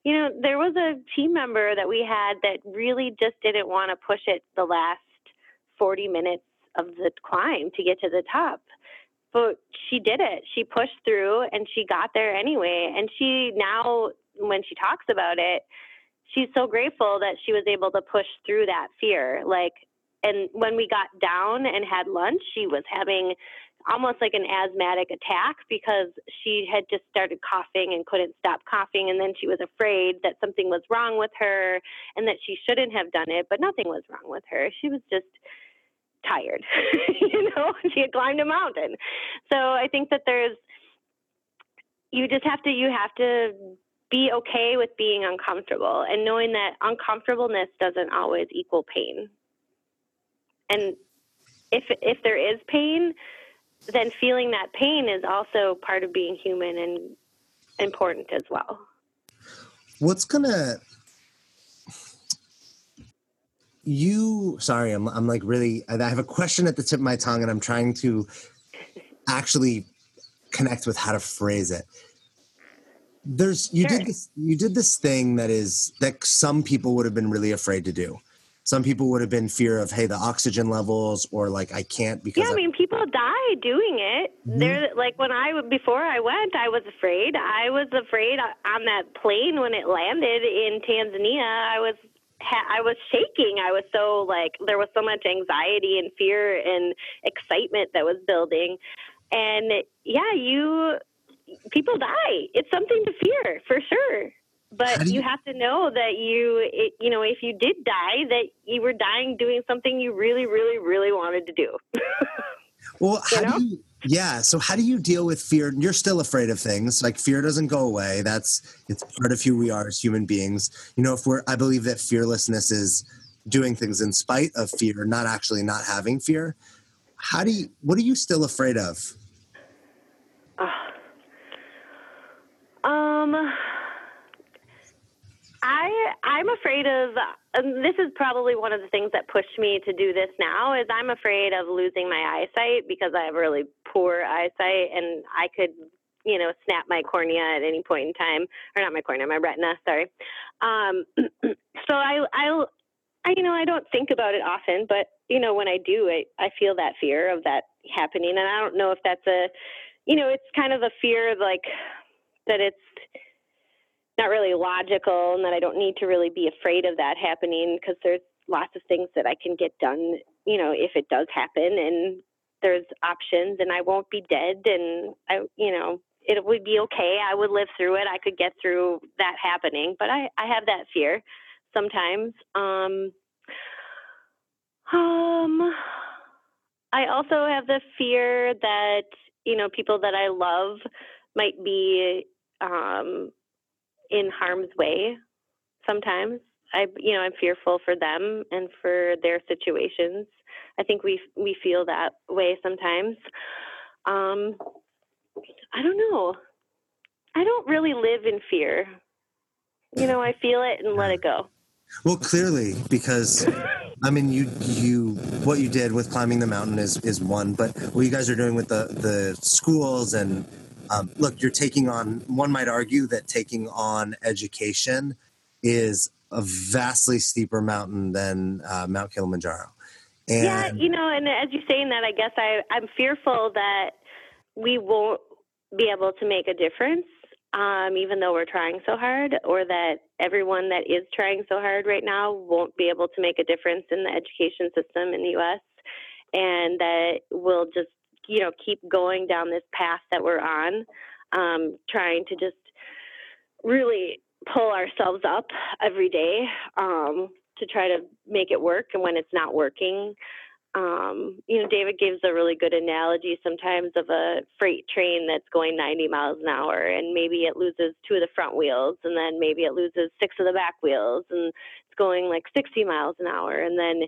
you know, there was a team member that we had that really just didn't want to push it the last 40 minutes of the climb to get to the top. But she did it. She pushed through and she got there anyway. And she now, when she talks about it, she's so grateful that she was able to push through that fear. Like, and when we got down and had lunch, she was having almost like an asthmatic attack because she had just started coughing and couldn't stop coughing. And then she was afraid that something was wrong with her and that she shouldn't have done it, but nothing was wrong with her. She was just tired. you know, she had climbed a mountain. So I think that there's you just have to you have to be okay with being uncomfortable and knowing that uncomfortableness doesn't always equal pain. And if if there is pain, then feeling that pain is also part of being human and important as well. What's gonna you sorry i'm i'm like really i have a question at the tip of my tongue and i'm trying to actually connect with how to phrase it there's you sure. did this you did this thing that is that some people would have been really afraid to do some people would have been fear of hey the oxygen levels or like i can't because yeah i mean people die doing it mm-hmm. there like when i before i went i was afraid i was afraid on that plane when it landed in tanzania i was I was shaking. I was so like there was so much anxiety and fear and excitement that was building. And yeah, you people die. It's something to fear for sure. But you, you, have to know that you, it, you know, if you did die, that you were dying doing something you really, really, really wanted to do. well, how you know? do you yeah. So how do you deal with fear? You're still afraid of things. Like fear doesn't go away. That's it's part of who we are as human beings. You know, if we're I believe that fearlessness is doing things in spite of fear, not actually not having fear. How do you what are you still afraid of? Uh, um I I'm afraid of and this is probably one of the things that pushed me to do this now is I'm afraid of losing my eyesight because I have really poor eyesight and I could you know snap my cornea at any point in time or not my cornea my retina sorry. Um, so I I I you know I don't think about it often but you know when I do I I feel that fear of that happening and I don't know if that's a you know it's kind of a fear of like that it's not really logical and that I don't need to really be afraid of that happening because there's lots of things that I can get done, you know, if it does happen and there's options and I won't be dead and I, you know, it would be okay. I would live through it. I could get through that happening, but I, I have that fear sometimes. Um, um, I also have the fear that, you know, people that I love might be um, in harm's way sometimes. I, you know, I'm fearful for them and for their situations. I think we we feel that way sometimes. Um, I don't know. I don't really live in fear. You know, I feel it and let it go. Well, clearly, because I mean, you you what you did with climbing the mountain is is one, but what you guys are doing with the the schools and um, look, you're taking on, one might argue that taking on education is a vastly steeper mountain than uh, Mount Kilimanjaro. And yeah, you know, and as you're saying that, I guess I, I'm fearful that we won't be able to make a difference, um, even though we're trying so hard, or that everyone that is trying so hard right now won't be able to make a difference in the education system in the U.S., and that we'll just you know keep going down this path that we're on, um, trying to just really pull ourselves up every day um, to try to make it work. And when it's not working, um, you know, David gives a really good analogy sometimes of a freight train that's going 90 miles an hour, and maybe it loses two of the front wheels, and then maybe it loses six of the back wheels, and it's going like 60 miles an hour, and then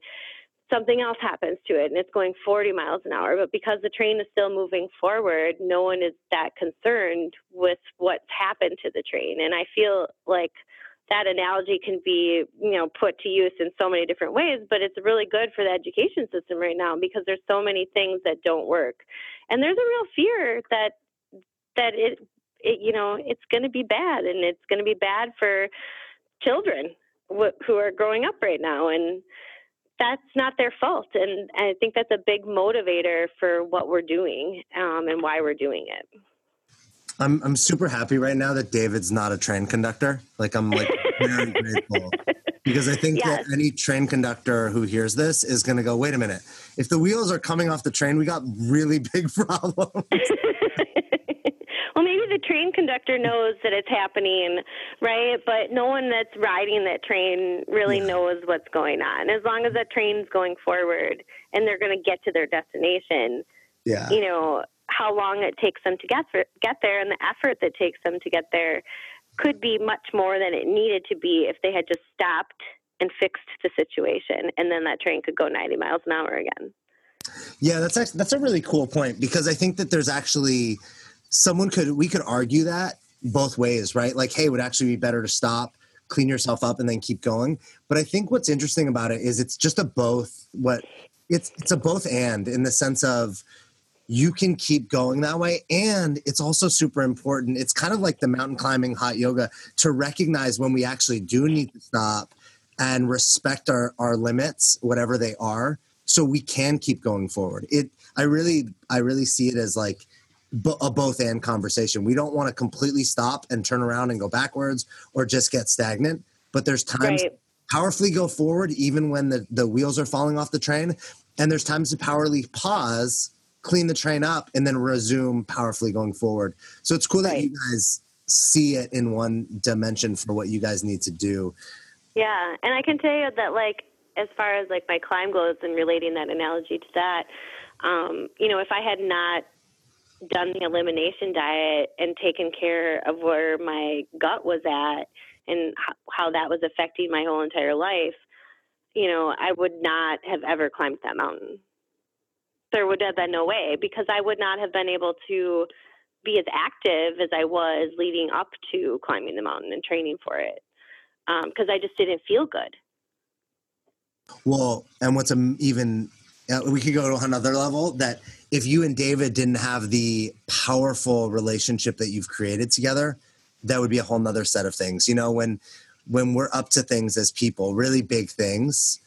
something else happens to it and it's going 40 miles an hour. But because the train is still moving forward, no one is that concerned with what's happened to the train. And I feel like that analogy can be, you know, put to use in so many different ways, but it's really good for the education system right now because there's so many things that don't work. And there's a real fear that that it, it you know, it's going to be bad and it's going to be bad for children who are growing up right now and that's not their fault and i think that's a big motivator for what we're doing um, and why we're doing it I'm I'm super happy right now that David's not a train conductor. Like I'm like very grateful because I think yes. that any train conductor who hears this is going to go, wait a minute, if the wheels are coming off the train, we got really big problems the train conductor knows that it's happening, right? But no one that's riding that train really yeah. knows what's going on. As long as that train's going forward and they're going to get to their destination, yeah. you know, how long it takes them to get, for, get there and the effort that takes them to get there could be much more than it needed to be if they had just stopped and fixed the situation and then that train could go 90 miles an hour again. Yeah, that's actually, that's a really cool point because I think that there's actually someone could we could argue that both ways, right? Like, hey, it would actually be better to stop, clean yourself up, and then keep going. But I think what's interesting about it is it's just a both. What it's it's a both and in the sense of you can keep going that way and it's also super important it's kind of like the mountain climbing hot yoga to recognize when we actually do need to stop and respect our, our limits whatever they are so we can keep going forward it i really i really see it as like a both and conversation. We don't want to completely stop and turn around and go backwards or just get stagnant. But there's times right. powerfully go forward even when the, the wheels are falling off the train. And there's times to powerfully pause, clean the train up, and then resume powerfully going forward. So it's cool right. that you guys see it in one dimension for what you guys need to do. Yeah. And I can tell you that like as far as like my climb goes and relating that analogy to that, um, you know, if I had not done the elimination diet and taken care of where my gut was at and how that was affecting my whole entire life, you know, I would not have ever climbed that mountain. There would have been no way because I would not have been able to be as active as I was leading up to climbing the mountain and training for it because um, I just didn't feel good. Well, and what's even uh, we could go to another level that if you and David didn't have the powerful relationship that you've created together, that would be a whole nother set of things. You know, when when we're up to things as people, really big things,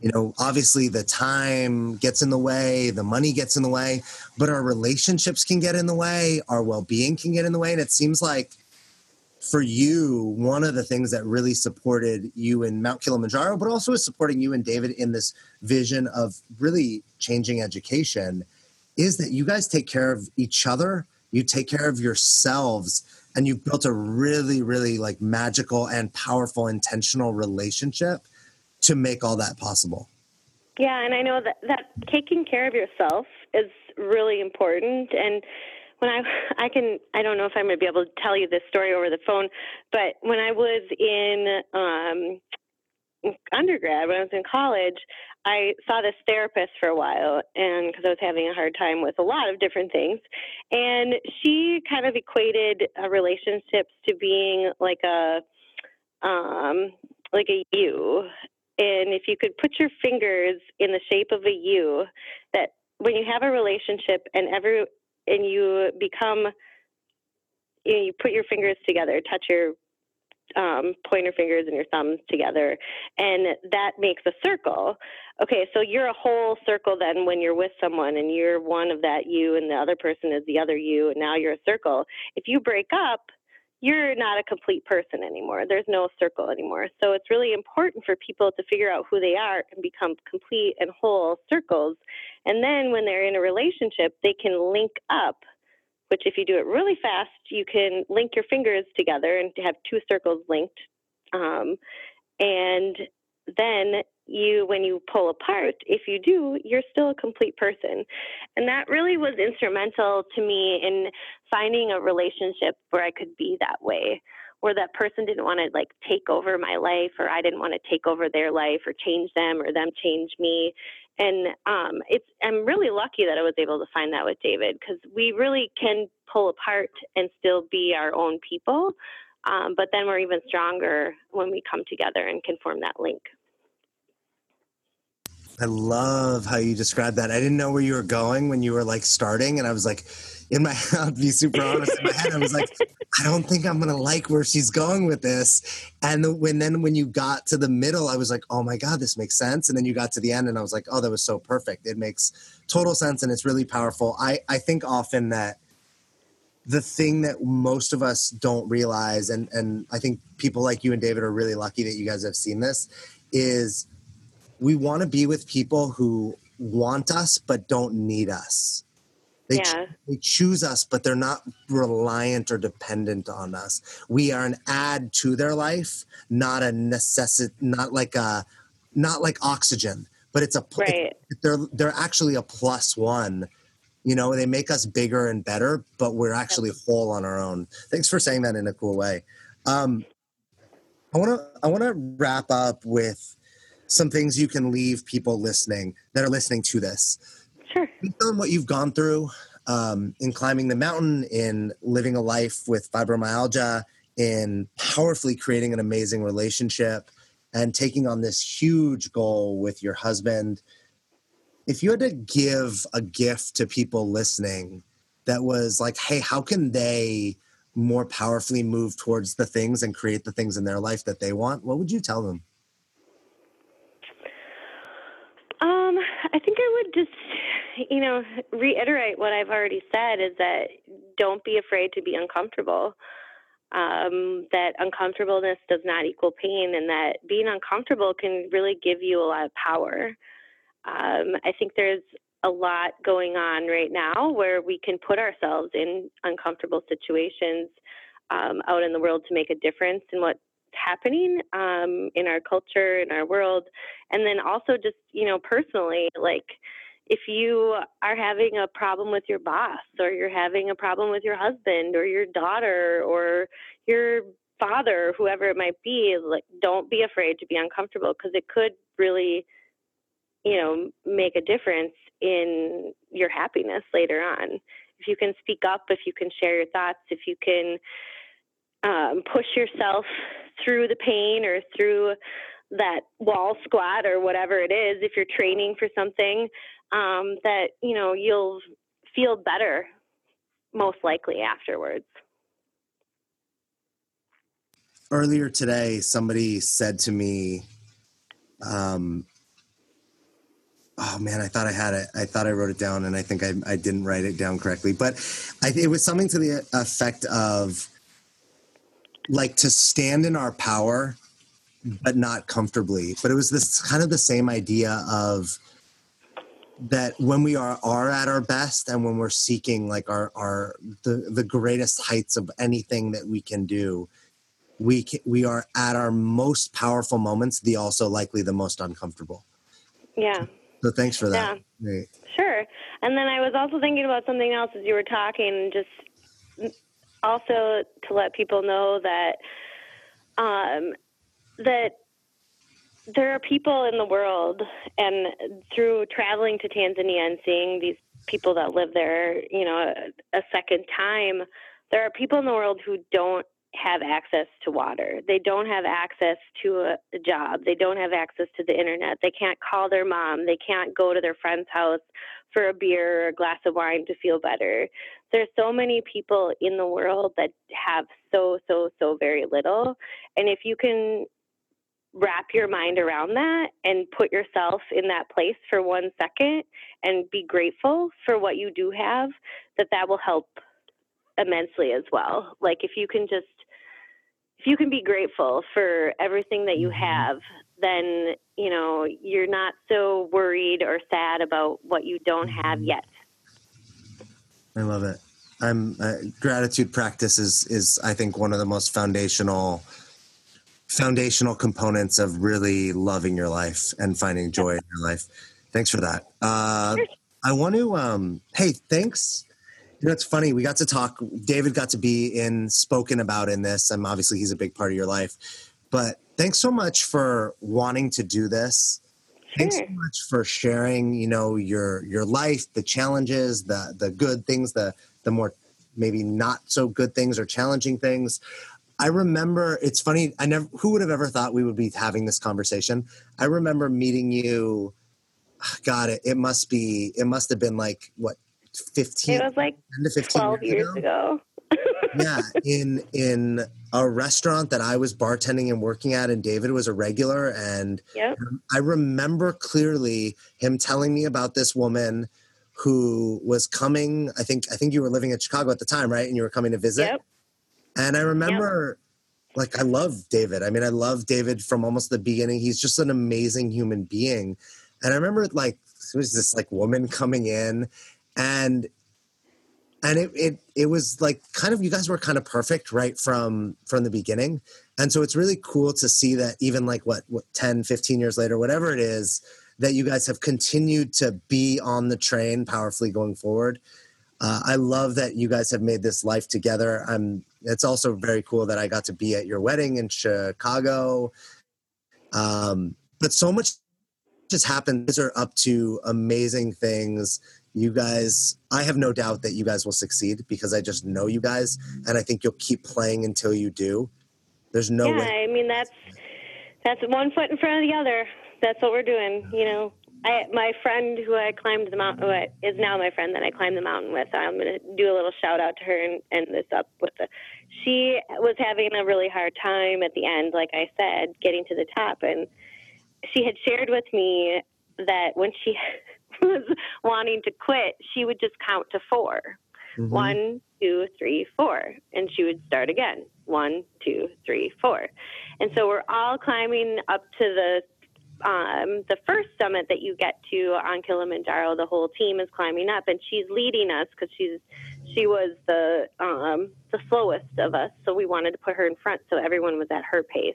you know, obviously the time gets in the way, the money gets in the way, but our relationships can get in the way, our well-being can get in the way. And it seems like for you, one of the things that really supported you in Mount Kilimanjaro, but also is supporting you and David in this vision of really changing education is that you guys take care of each other, you take care of yourselves, and you've built a really, really like magical and powerful intentional relationship to make all that possible. Yeah, and I know that that taking care of yourself is really important and when I I can I don't know if I'm to be able to tell you this story over the phone, but when I was in um, undergrad, when I was in college, I saw this therapist for a while, and because I was having a hard time with a lot of different things, and she kind of equated uh, relationships to being like a um, like a U, and if you could put your fingers in the shape of a U, that when you have a relationship and every and you become you, know, you put your fingers together, touch your um, pointer fingers and your thumbs together, and that makes a circle. Okay, so you're a whole circle then when you're with someone, and you're one of that you, and the other person is the other you, and now you're a circle. If you break up, you're not a complete person anymore. There's no circle anymore. So it's really important for people to figure out who they are and become complete and whole circles. And then when they're in a relationship, they can link up, which if you do it really fast, you can link your fingers together and have two circles linked. Um, and then you when you pull apart if you do you're still a complete person and that really was instrumental to me in finding a relationship where i could be that way where that person didn't want to like take over my life or I didn't want to take over their life or change them or them change me. And um, it's I'm really lucky that I was able to find that with David because we really can pull apart and still be our own people. Um, but then we're even stronger when we come together and can form that link. I love how you described that. I didn't know where you were going when you were like starting, and I was like, in my, I'll be super honest. In my head, I was like, I don't think I'm gonna like where she's going with this. And the, when then when you got to the middle, I was like, oh my god, this makes sense. And then you got to the end, and I was like, oh, that was so perfect. It makes total sense, and it's really powerful. I I think often that the thing that most of us don't realize, and and I think people like you and David are really lucky that you guys have seen this, is we want to be with people who want us but don't need us. They, yeah. they choose us, but they're not reliant or dependent on us. We are an add to their life, not a necessity, not like a, not like oxygen, but it's a. Right. They're they're actually a plus one. You know, they make us bigger and better, but we're actually whole on our own. Thanks for saying that in a cool way. Um, I want to I want to wrap up with some things you can leave people listening that are listening to this. Sure. Based on what you've gone through um, in climbing the mountain, in living a life with fibromyalgia, in powerfully creating an amazing relationship, and taking on this huge goal with your husband. If you had to give a gift to people listening that was like, hey, how can they more powerfully move towards the things and create the things in their life that they want, what would you tell them? Um, I think I would just, you know, reiterate what I've already said is that don't be afraid to be uncomfortable. Um, that uncomfortableness does not equal pain, and that being uncomfortable can really give you a lot of power. Um, I think there's a lot going on right now where we can put ourselves in uncomfortable situations um, out in the world to make a difference in what's happening um, in our culture, in our world. And then also, just, you know, personally, like, if you are having a problem with your boss or you're having a problem with your husband or your daughter or your father whoever it might be like don't be afraid to be uncomfortable because it could really you know make a difference in your happiness later on. If you can speak up, if you can share your thoughts, if you can um, push yourself through the pain or through that wall squat or whatever it is, if you're training for something, um, that you know you'll feel better most likely afterwards. Earlier today, somebody said to me, um, oh man, I thought I had it. I thought I wrote it down, and I think I, I didn't write it down correctly. But I, it was something to the effect of like to stand in our power, but not comfortably. But it was this kind of the same idea of that when we are are at our best and when we're seeking like our our the the greatest heights of anything that we can do we can, we are at our most powerful moments the also likely the most uncomfortable yeah so thanks for that. Yeah. Sure. And then I was also thinking about something else as you were talking, just also to let people know that um, that there are people in the world, and through traveling to Tanzania and seeing these people that live there, you know, a, second time, there are people in the world who don't have access to water. They don't have access to a, a, job. They don't have access to the internet. They can't call their mom. They can't go to their friend's house for a beer or a glass of wine to feel better. There's so many people in the world that have so, so, so very little. And if you can wrap your mind around that and put yourself in that place for one second and be grateful for what you do have, that that will help immensely as well. Like if you can just if you can be grateful for everything that you mm-hmm. have, then you know you're not so worried or sad about what you don't have mm-hmm. yet. I love it. I'm uh, gratitude practice is is I think one of the most foundational foundational components of really loving your life and finding joy in your life. Thanks for that. Uh, I want to um, hey, thanks You know, it's funny. We got to talk. David got to be in spoken about in this, and obviously he's a big part of your life. But thanks so much for wanting to do this. Sure. Thanks so much for sharing. You know your your life, the challenges, the the good things, the the more maybe not so good things or challenging things. I remember it's funny. I never who would have ever thought we would be having this conversation. I remember meeting you. Ah, God, it, it must be. It must have been like what fifteen. It was like twelve years ago. ago. yeah, in in a restaurant that I was bartending and working at, and David was a regular, and yep. Um, I remember clearly him telling me about this woman who was coming. I think I think you were living in Chicago at the time, right? And you were coming to visit. Yep. And I remember, yep. like, I love David. I mean, I love David from almost the beginning. He's just an amazing human being. And I remember, like, it was this like woman coming in, and and it, it it was like kind of you guys were kind of perfect right from from the beginning and so it's really cool to see that even like what, what 10 15 years later whatever it is that you guys have continued to be on the train powerfully going forward. Uh, I love that you guys have made this life together. I'm. It's also very cool that I got to be at your wedding in Chicago. Um, but so much has happened. These are up to amazing things. You guys, I have no doubt that you guys will succeed because I just know you guys, and I think you'll keep playing until you do. There's no yeah, way. I mean that's that's one foot in front of the other that's what we're doing. You know, I my friend who I climbed the mountain, with is now my friend that I climbed the mountain with. I'm going to do a little shout out to her and end this up with the. She was having a really hard time at the end, like I said, getting to the top, and she had shared with me that when she was wanting to quit, she would just count to 4 mm-hmm. One, two, three, four, and she would start again. One, two, three, four, and so we're all climbing up to the um, the first summit that you get to on Kilimanjaro, the whole team is climbing up, and she's leading us because she's she was the um, the slowest of us, so we wanted to put her in front so everyone was at her pace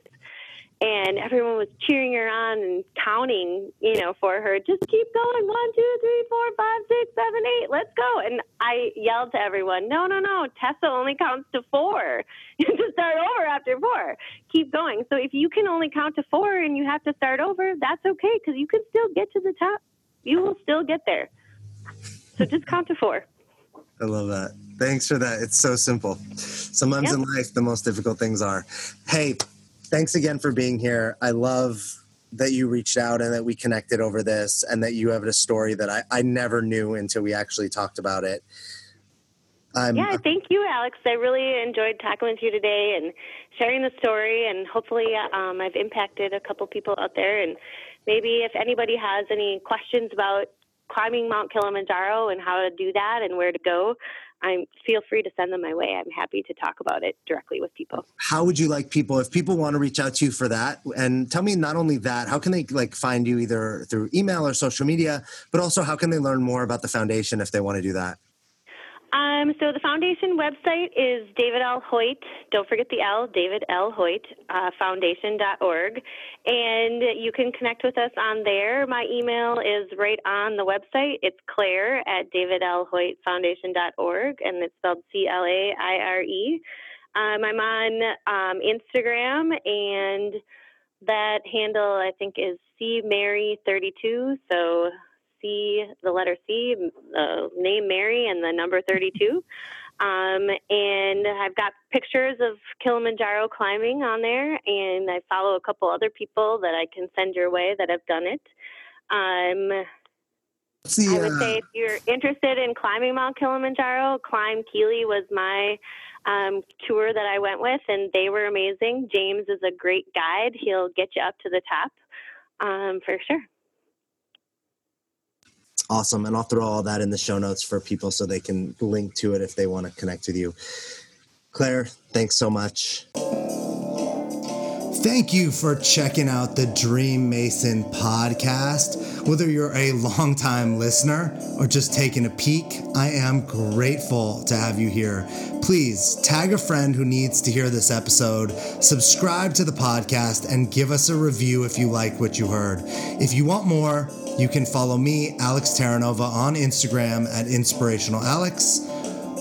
and everyone was cheering her on and counting, you know, for her. Just keep going. One, two, three, four, five, six, seven, eight. Let's go. And I yelled to everyone, no, no, no. Tessa only counts to four. to start over after four. Keep going. So if you can only count to four and you have to start over, that's okay because you can still get to the top. You will still get there. So just count to four. I love that. Thanks for that. It's so simple. Sometimes yep. in life, the most difficult things are. Hey, thanks again for being here. I love that you reached out and that we connected over this and that you have a story that I, I never knew until we actually talked about it. Um, yeah, thank you, Alex. I really enjoyed talking with you today and sharing the story. And hopefully, um, I've impacted a couple people out there. And maybe if anybody has any questions about climbing Mount Kilimanjaro and how to do that and where to go, I'm feel free to send them my way. I'm happy to talk about it directly with people. How would you like people if people want to reach out to you for that? And tell me not only that, how can they like find you either through email or social media, but also how can they learn more about the foundation if they want to do that? Um, so the foundation website is David L. Hoyt. Don't forget the L, David L. Hoyt, uh, foundation.org. And you can connect with us on there. My email is right on the website. It's Claire at davidlhoytfoundation.org, and it's spelled C L A I R E. Um, I'm on um, Instagram, and that handle I think is C Mary 32. So C, the letter C, uh, name Mary, and the number 32. Um, and I've got pictures of Kilimanjaro climbing on there, and I follow a couple other people that I can send your way that have done it. Um, See, I would say if you're interested in climbing Mount Kilimanjaro, Climb Kili was my um, tour that I went with, and they were amazing. James is a great guide; he'll get you up to the top um, for sure. Awesome. And I'll throw all that in the show notes for people so they can link to it if they want to connect with you. Claire, thanks so much. Thank you for checking out the Dream Mason podcast. Whether you're a longtime listener or just taking a peek, I am grateful to have you here. Please tag a friend who needs to hear this episode, subscribe to the podcast, and give us a review if you like what you heard. If you want more, you can follow me, Alex Terranova, on Instagram at Inspirational Alex.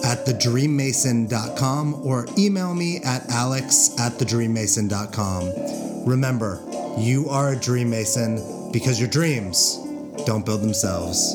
at thedreammason.com or email me at alex at thedreammason.com. Remember, you are a dream mason because your dreams don't build themselves.